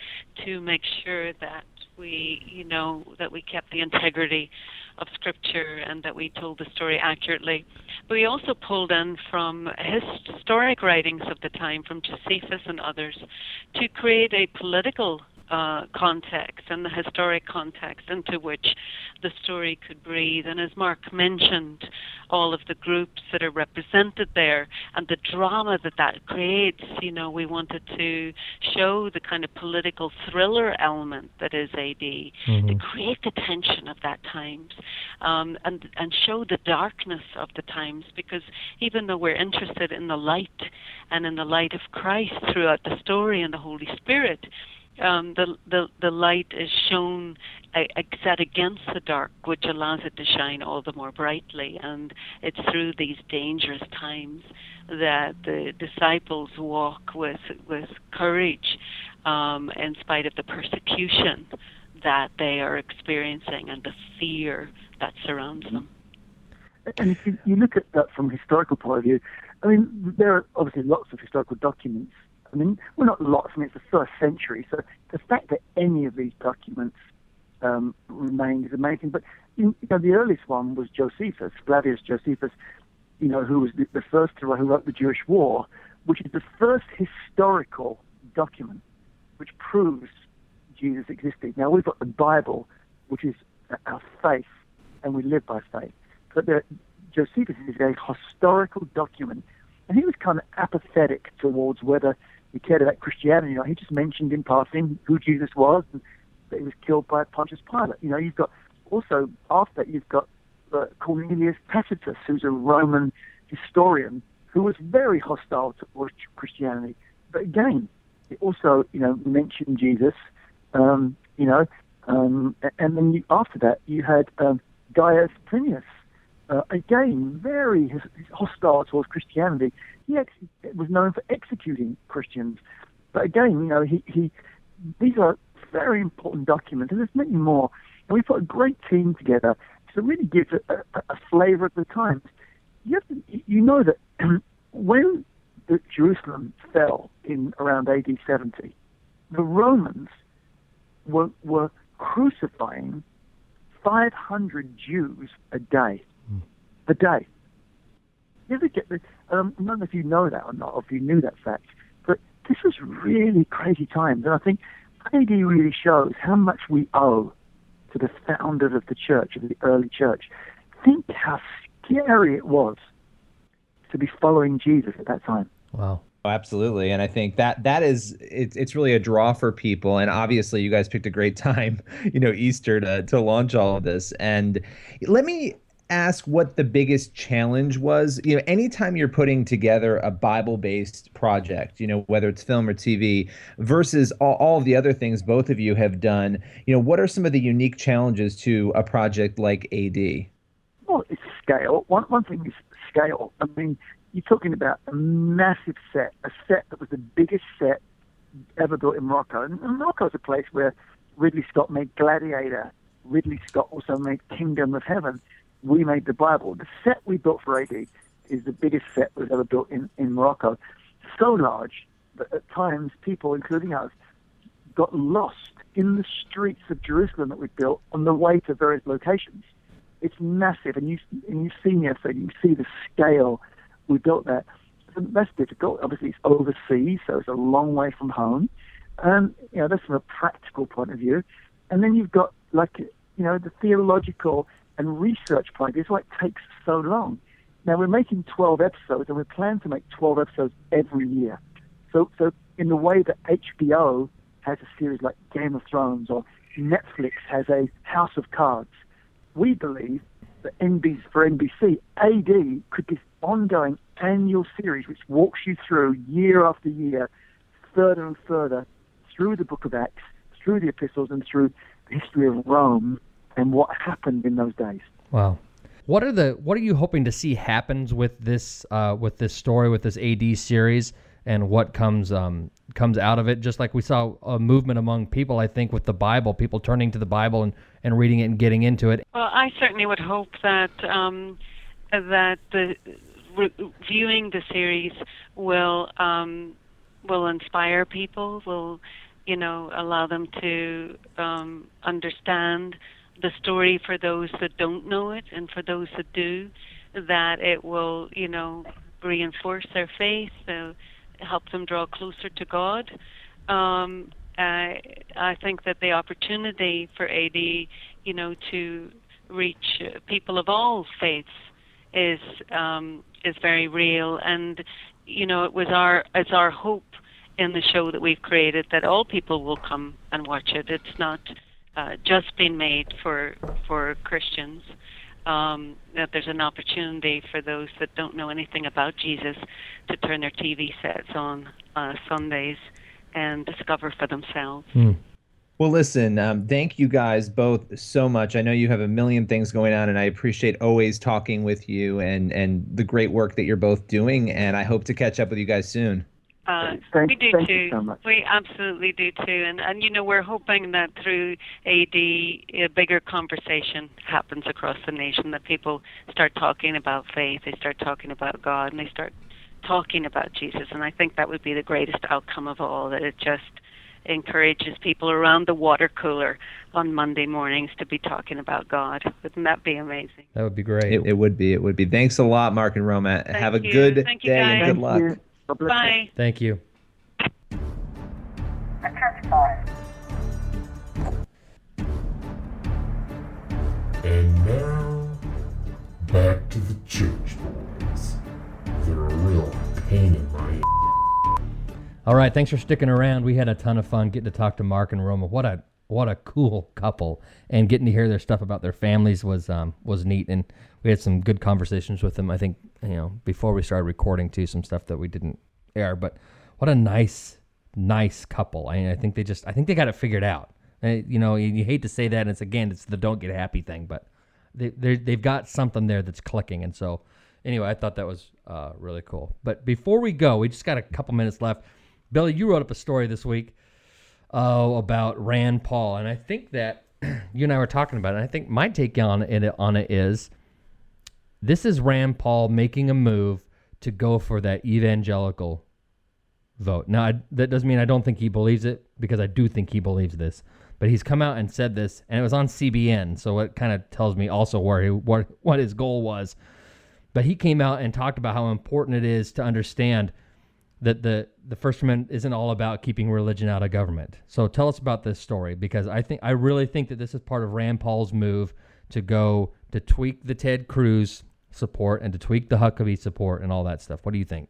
to make sure that we, you know, that we kept the integrity of scripture and that we told the story accurately. But we also pulled in from historic writings of the time, from Josephus and others, to create a political uh, context and the historic context into which the story could breathe. And as Mark mentioned, all of the groups that are represented there and the drama that that creates, you know, we wanted to show the kind of political thriller element that is AD, to create the tension of that times um, and, and show the darkness of the times because even though we're interested in the light and in the light of Christ throughout the story and the Holy Spirit, um, the, the the light is shown set against the dark, which allows it to shine all the more brightly. And it's through these dangerous times that the disciples walk with with courage, um, in spite of the persecution that they are experiencing and the fear that surrounds them. And if you, you look at that from a historical point of view, I mean, there are obviously lots of historical documents. I mean, well, not lots. I mean, it's the first century, so the fact that any of these documents um, remained is amazing. But you know, the earliest one was Josephus, Flavius Josephus, you know, who was the, the first to who wrote the Jewish War, which is the first historical document which proves Jesus existed. Now we've got the Bible, which is our faith, and we live by faith. But the, Josephus is a historical document, and he was kind of apathetic towards whether he cared about Christianity. You know, he just mentioned in passing who Jesus was and that he was killed by Pontius Pilate. You know, you've got also after that you've got uh, Cornelius Tacitus, who's a Roman historian who was very hostile towards Christianity. But again, he also you know mentioned Jesus. Um, you know, um, and then you, after that you had um, Gaius Plinius, uh, again very hostile towards Christianity. He was known for executing Christians. But again, you know, he, he these are very important documents, and there's many more. And we put a great team together to really give a, a, a flavor of the times. You have to, you know that *clears throat* when Jerusalem fell in around AD 70, the Romans were, were crucifying 500 Jews a day. A day. You ever get the, um, I don't know if you know that or not, or if you knew that fact, but this was really crazy times. And I think AD really shows how much we owe to the founders of the church, of the early church. Think how scary it was to be following Jesus at that time. Wow. Oh, absolutely, and I think that that is it's it's really a draw for people. And obviously, you guys picked a great *laughs* time, you know, Easter to to launch all of this. And let me ask what the biggest challenge was. You know, anytime you're putting together a Bible-based project, you know, whether it's film or TV, versus all, all of the other things both of you have done, you know, what are some of the unique challenges to a project like AD? Well, it's scale. One one thing is scale. I mean, you're talking about a massive set, a set that was the biggest set ever built in Morocco. And, Morocco is a place where Ridley Scott made Gladiator. Ridley Scott also made Kingdom of Heaven. We made the Bible. The set we built for AD is the biggest set was ever built in, in Morocco. So large that at times people, including us, got lost in the streets of Jerusalem that we built on the way to various locations. It's massive, and you and you've seen the effort. You see the scale we built that. That's difficult. Obviously, it's overseas, so it's a long way from home. And you know, that's from a practical point of view. And then you've got like you know the theological and research part. It's why it takes so long. Now we're making 12 episodes, and we plan to make 12 episodes every year. So, so in the way that HBO has a series like Game of Thrones or Netflix has a House of Cards, we believe that NBC, for NBC, AD could be ongoing annual series which walks you through year after year, further and further through the Book of Acts, through the epistles, and through the history of Rome and what happened in those days. Wow. What are the what are you hoping to see happens with this uh, with this story with this AD series and what comes um, comes out of it? Just like we saw a movement among people, I think, with the Bible, people turning to the Bible and, and reading it and getting into it. Well, I certainly would hope that um, that the re- viewing the series will um, will inspire people, will you know allow them to um, understand the story for those that don't know it and for those that do, that it will you know reinforce their faith, uh, help them draw closer to God. Um, I I think that the opportunity for AD, you know, to reach people of all faiths is um, is very real, and you know, it was our it's our hope in the show that we've created that all people will come and watch it. It's not uh, just been made for for Christians. Um, that there's an opportunity for those that don't know anything about Jesus to turn their TV sets on uh, Sundays and discover for themselves. Well, listen, um, thank you guys both so much. I know you have a million things going on, and I appreciate always talking with you and, and the great work that you're both doing. And I hope to catch up with you guys soon. Uh, Thank- we do thank too. you so much. We absolutely do too, and and you know we're hoping that through AD a bigger conversation happens across the nation. That people start talking about faith, they start talking about God, and they start talking about Jesus. And I think that would be the greatest outcome of all. That it just encourages people around the water cooler on Monday mornings to be talking about God. Wouldn't that be amazing? That would be great. It, it would be. It would be. Thanks a lot, Mark and Roma. have a you. good Thank you, day and good luck. You. God bless you. Bye. Thank you. The And now, back to the church boys. They're a real pain in my All right, thanks for sticking around. We had a ton of fun getting to talk to Mark and Roma. What a what a cool couple, and getting to hear their stuff about their families was um, was neat. And we had some good conversations with them. I think you know before we started recording too, some stuff that we didn't air. But what a nice nice couple. I, I think they just I think they got it figured out. And, you know, you, you hate to say that, and it's again it's the don't get happy thing, but they they they've got something there that's clicking, and so anyway, I thought that was uh, really cool. But before we go, we just got a couple minutes left. Billy, you wrote up a story this week uh, about Rand Paul, and I think that *clears throat* you and I were talking about it. And I think my take on it on it is this is Rand Paul making a move to go for that evangelical vote. Now, I, that doesn't mean I don't think he believes it because I do think he believes this. But he's come out and said this, and it was on CBN, so it kind of tells me also where he, what what his goal was. But he came out and talked about how important it is to understand that the the First Amendment isn't all about keeping religion out of government. So tell us about this story because I think I really think that this is part of Rand Paul's move to go to tweak the Ted Cruz support and to tweak the Huckabee support and all that stuff. What do you think?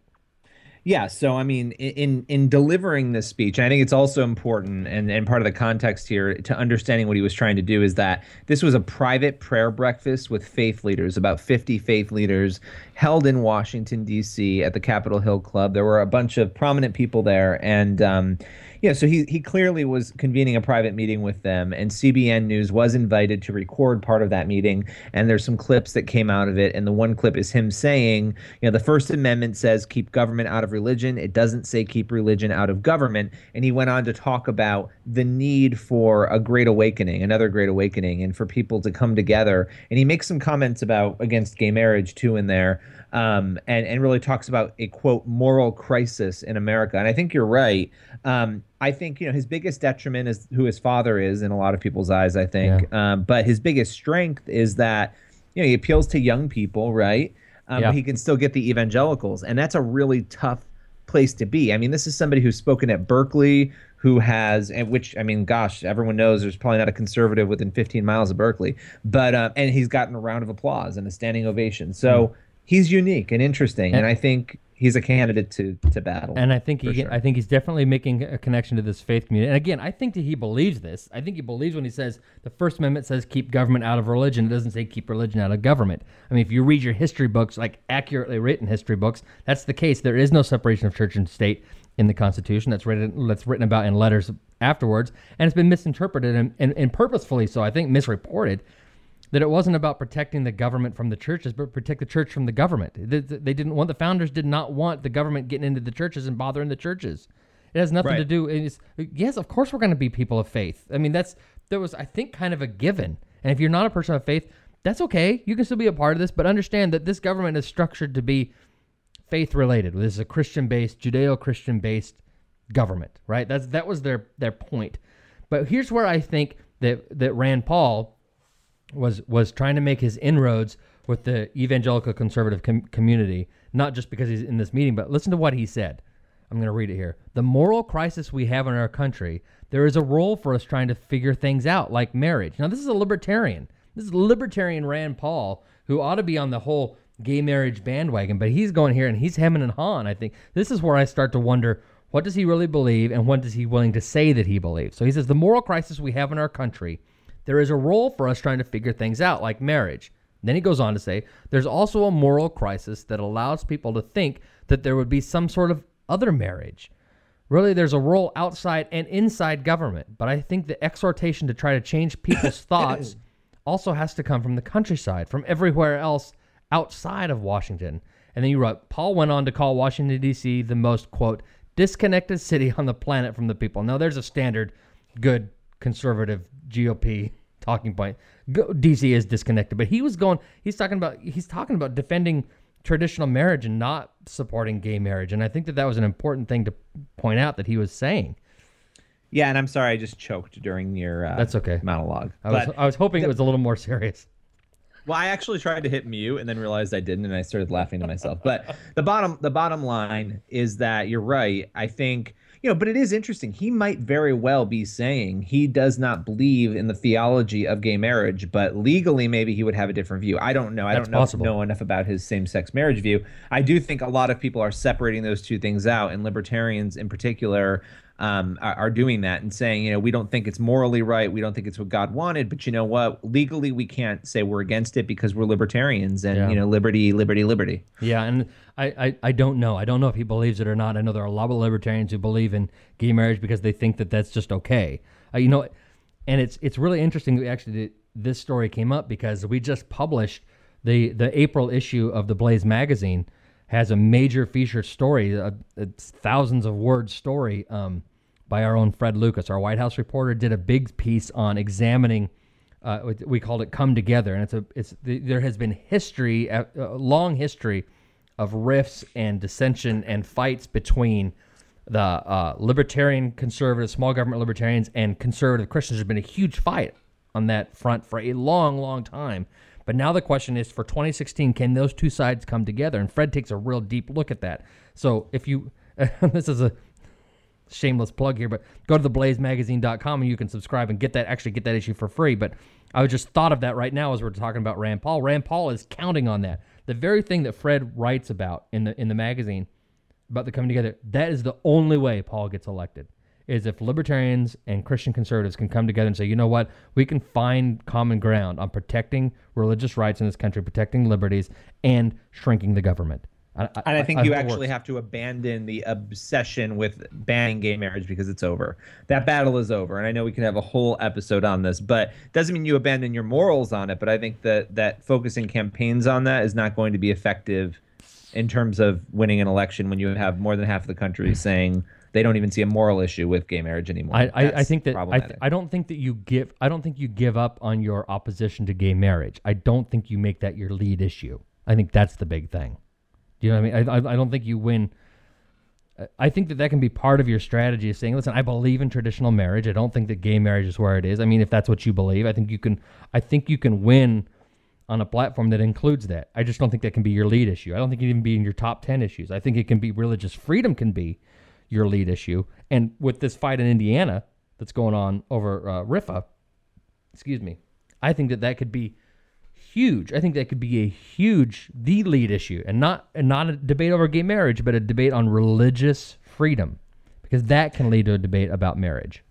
Yeah, so I mean, in in, in delivering this speech, I think it's also important, and, and part of the context here to understanding what he was trying to do is that this was a private prayer breakfast with faith leaders, about 50 faith leaders, held in Washington D.C. at the Capitol Hill Club. There were a bunch of prominent people there, and um, yeah, so he he clearly was convening a private meeting with them, and CBN News was invited to record part of that meeting, and there's some clips that came out of it, and the one clip is him saying, you know, the First Amendment says keep government out of religion. It doesn't say keep religion out of government. And he went on to talk about the need for a great awakening, another great awakening, and for people to come together. And he makes some comments about against gay marriage too in there, um, and and really talks about a quote moral crisis in America. And I think you're right. Um, I think you know his biggest detriment is who his father is in a lot of people's eyes. I think, um, but his biggest strength is that you know he appeals to young people, right? Um, Yeah. But he can still get the evangelicals, and that's a really tough place to be. I mean, this is somebody who's spoken at Berkeley, who has and which I mean, gosh, everyone knows there's probably not a conservative within 15 miles of Berkeley, but uh, and he's gotten a round of applause and a standing ovation. So he's unique and interesting, and, And- I think he's a candidate to to battle. And I think he, sure. I think he's definitely making a connection to this faith community. And again, I think that he believes this. I think he believes when he says the First Amendment says keep government out of religion. It doesn't say keep religion out of government. I mean, if you read your history books, like accurately written history books, that's the case. There is no separation of church and state in the Constitution. That's written that's written about in letters afterwards, and it's been misinterpreted and, and, and purposefully so. I think misreported that it wasn't about protecting the government from the churches, but protect the church from the government. They, they didn't want the founders did not want the government getting into the churches and bothering the churches. It has nothing to do. It's, yes, of course we're going to be people of faith. I mean, that's that was I think kind of a given. And if you're not a person of faith, that's okay. You can still be a part of this, but understand that this government is structured to be faith related. This is a Christian based, Judeo Christian based government, right? That's that was their their point. But here's where I think that that Rand Paul was was trying to make his inroads with the evangelical conservative com- community, not just because he's in this meeting, but listen to what he said. I'm going to read it here. The moral crisis we have in our country, there is a role for us trying to figure things out, like marriage. Now, this is a libertarian. This is libertarian Rand Paul, who ought to be on the whole gay marriage bandwagon, but he's going here and he's hemming and hawing. I think this is where I start to wonder what does he really believe and what is he willing to say that he believes. So he says the moral crisis we have in our country, there is a role for us trying to figure things out, like marriage. Then he goes on to say, there's also a moral crisis that allows people to think that there would be some sort of other marriage. Really, there's a role outside and inside government, but I think the exhortation to try to change people's *coughs* thoughts also has to come from the countryside, from everywhere else outside of Washington. And then you wrote, Paul went on to call Washington, D.C. the most, quote, disconnected city on the planet from the people. Now, there's a standard good conservative GOP talking point. DC is disconnected, but he was going. He's talking about. He's talking about defending traditional marriage and not supporting gay marriage. And I think that that was an important thing to point out that he was saying. yeah, and I'm sorry I just choked during your uh, That's okay. monologue. I was, But- I was hoping it was a little more serious. Well, I actually tried to hit mute and then realized I didn't, and I started laughing to myself. But the bottom the bottom line is that you're right. I think you know, but it is interesting. He might very well be saying he does not believe in the theology of gay marriage, but legally maybe he would have a different view. I don't know. I That's don't know, possible. know enough about his same-sex marriage view. I do think a lot of people are separating those two things out, and libertarians in particular um, are, are doing that and saying, you know, we don't think it's morally right. We don't think it's what God wanted. But you know what? Legally, we can't say we're against it because we're libertarians and, Yeah. you know, liberty, liberty, liberty. Yeah, and I, I, I don't know. I don't know if he believes it or not. I know there are a lot of libertarians who believe in gay marriage because they think that that's just okay. Uh, you know, and it's it's really interesting. that Actually, this story came up because we just published the the April issue of the Blaze magazine has a major feature story, a, a thousands of word story um, by our own Fred Lucas, our White House reporter, did a big piece on examining uh, we- called it "Come Together," and it's a it's the, there has been history, a, a long history of rifts and dissension and fights between the uh, libertarian conservative, small government libertarians, and conservative Christians. There's been a huge fight on that front for a long, long time. But now the question is for 2016, can those two sides come together? And Fred takes a real deep look at that. So if you, *laughs* this is a shameless plug here, but go to theblazemagazine.com and you can subscribe and get that actually get that issue for free. But I just thought of that right now as we're talking about Rand Paul. Rand Paul is counting on that. The very thing that Fred writes about in the in the magazine about the coming together, that is the only way Paul gets elected. Is if libertarians and Christian conservatives can come together and say, you know what, we can find common ground on protecting religious rights in this country, protecting liberties, and shrinking the government. And I think you hope actually have to abandon the obsession with banning gay marriage because it's over. That battle is over. And I know we can have a whole episode on this, but it doesn't mean you abandon your morals on it. But I think that that focusing campaigns on that is not going to be effective in terms of winning an election when you have more than half of the country saying they don't even see a moral issue with gay marriage anymore. I, I, I think that I, th- I don't think that you give I don't think you give up on your opposition to gay marriage. I don't think you make that your lead issue. I think that's the big thing. Do you know what I mean? I, I, I don't think you win. I- think that that can be part of your strategy of saying, listen, I believe in traditional marriage. I don't think that gay marriage is where it is. I mean, if that's what you believe, I think you can. I think you can win on a platform that includes that. I just don't think that can be your lead issue. I don't think it can even be in your top ten issues. I think it can be religious freedom can be your lead issue. And with this fight in Indiana that's going on over uh, RFRA, excuse me, I think that that could be huge. I think that could be a huge, the lead issue, and not and not a debate over gay marriage, but a debate on religious freedom, because that can lead to a debate about marriage.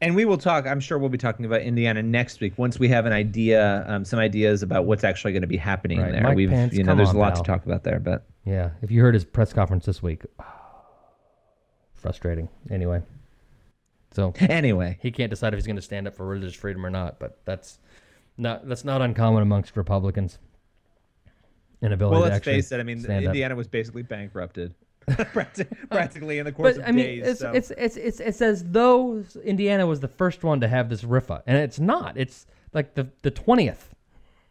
And we will talk. I'm sure we'll be talking about Indiana next week once we have an idea, um, some ideas about what's actually going to be happening Right, there. Mike We've, Pence, you know, there's on, a lot pal. to talk about there, but Yeah, if you heard his press conference this week, frustrating. Anyway, so *laughs* anyway, he can't decide if he's going to stand up for religious freedom or not. But that's not that's not uncommon amongst Republicans. Inability well, let's face it. I mean, stand up. Indiana was basically bankrupted, *laughs* *laughs* practically in the course But of I mean, days. it's, so. it's it's it's it's as though Indiana was the first one to have this RFRA, and it's not. It's like the the twentieth.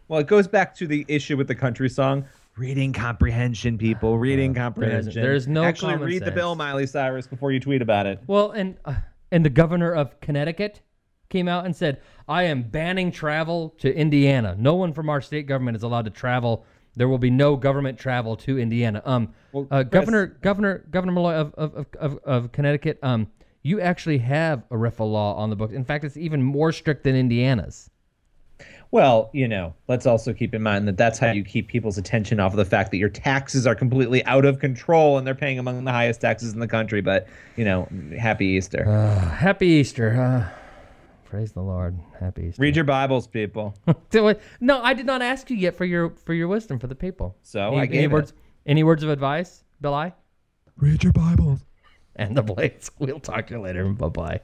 Well, it goes back to the issue with the country song. Reading comprehension, people. Reading comprehension. there's no actually common read the bill, Miley Cyrus, before you tweet about it. Well, and uh, and the governor of Connecticut came out and said, "I am banning travel to Indiana. No one from our state government is allowed to travel. There will be no government travel to Indiana." Um, uh, Chris- Governor Governor Governor Malloy of of, of, of of Connecticut. Um, you actually have a RFRA law on the books. In fact, it's even more strict than Indiana's. Well, you know, let's also keep in mind that that's how you keep people's attention off of the fact that your taxes are completely out of control and they're paying among the highest taxes in the country. But, you know, happy Easter. Uh, happy Easter. Uh, praise the Lord. Happy Easter. Read your Bibles, people. *laughs* No, I did not ask you yet for your for your wisdom for the people. So, any, I any it. words any words of advice, Bill? I Read your Bibles. and the Blaze. *laughs* We'll talk to you later. Bye bye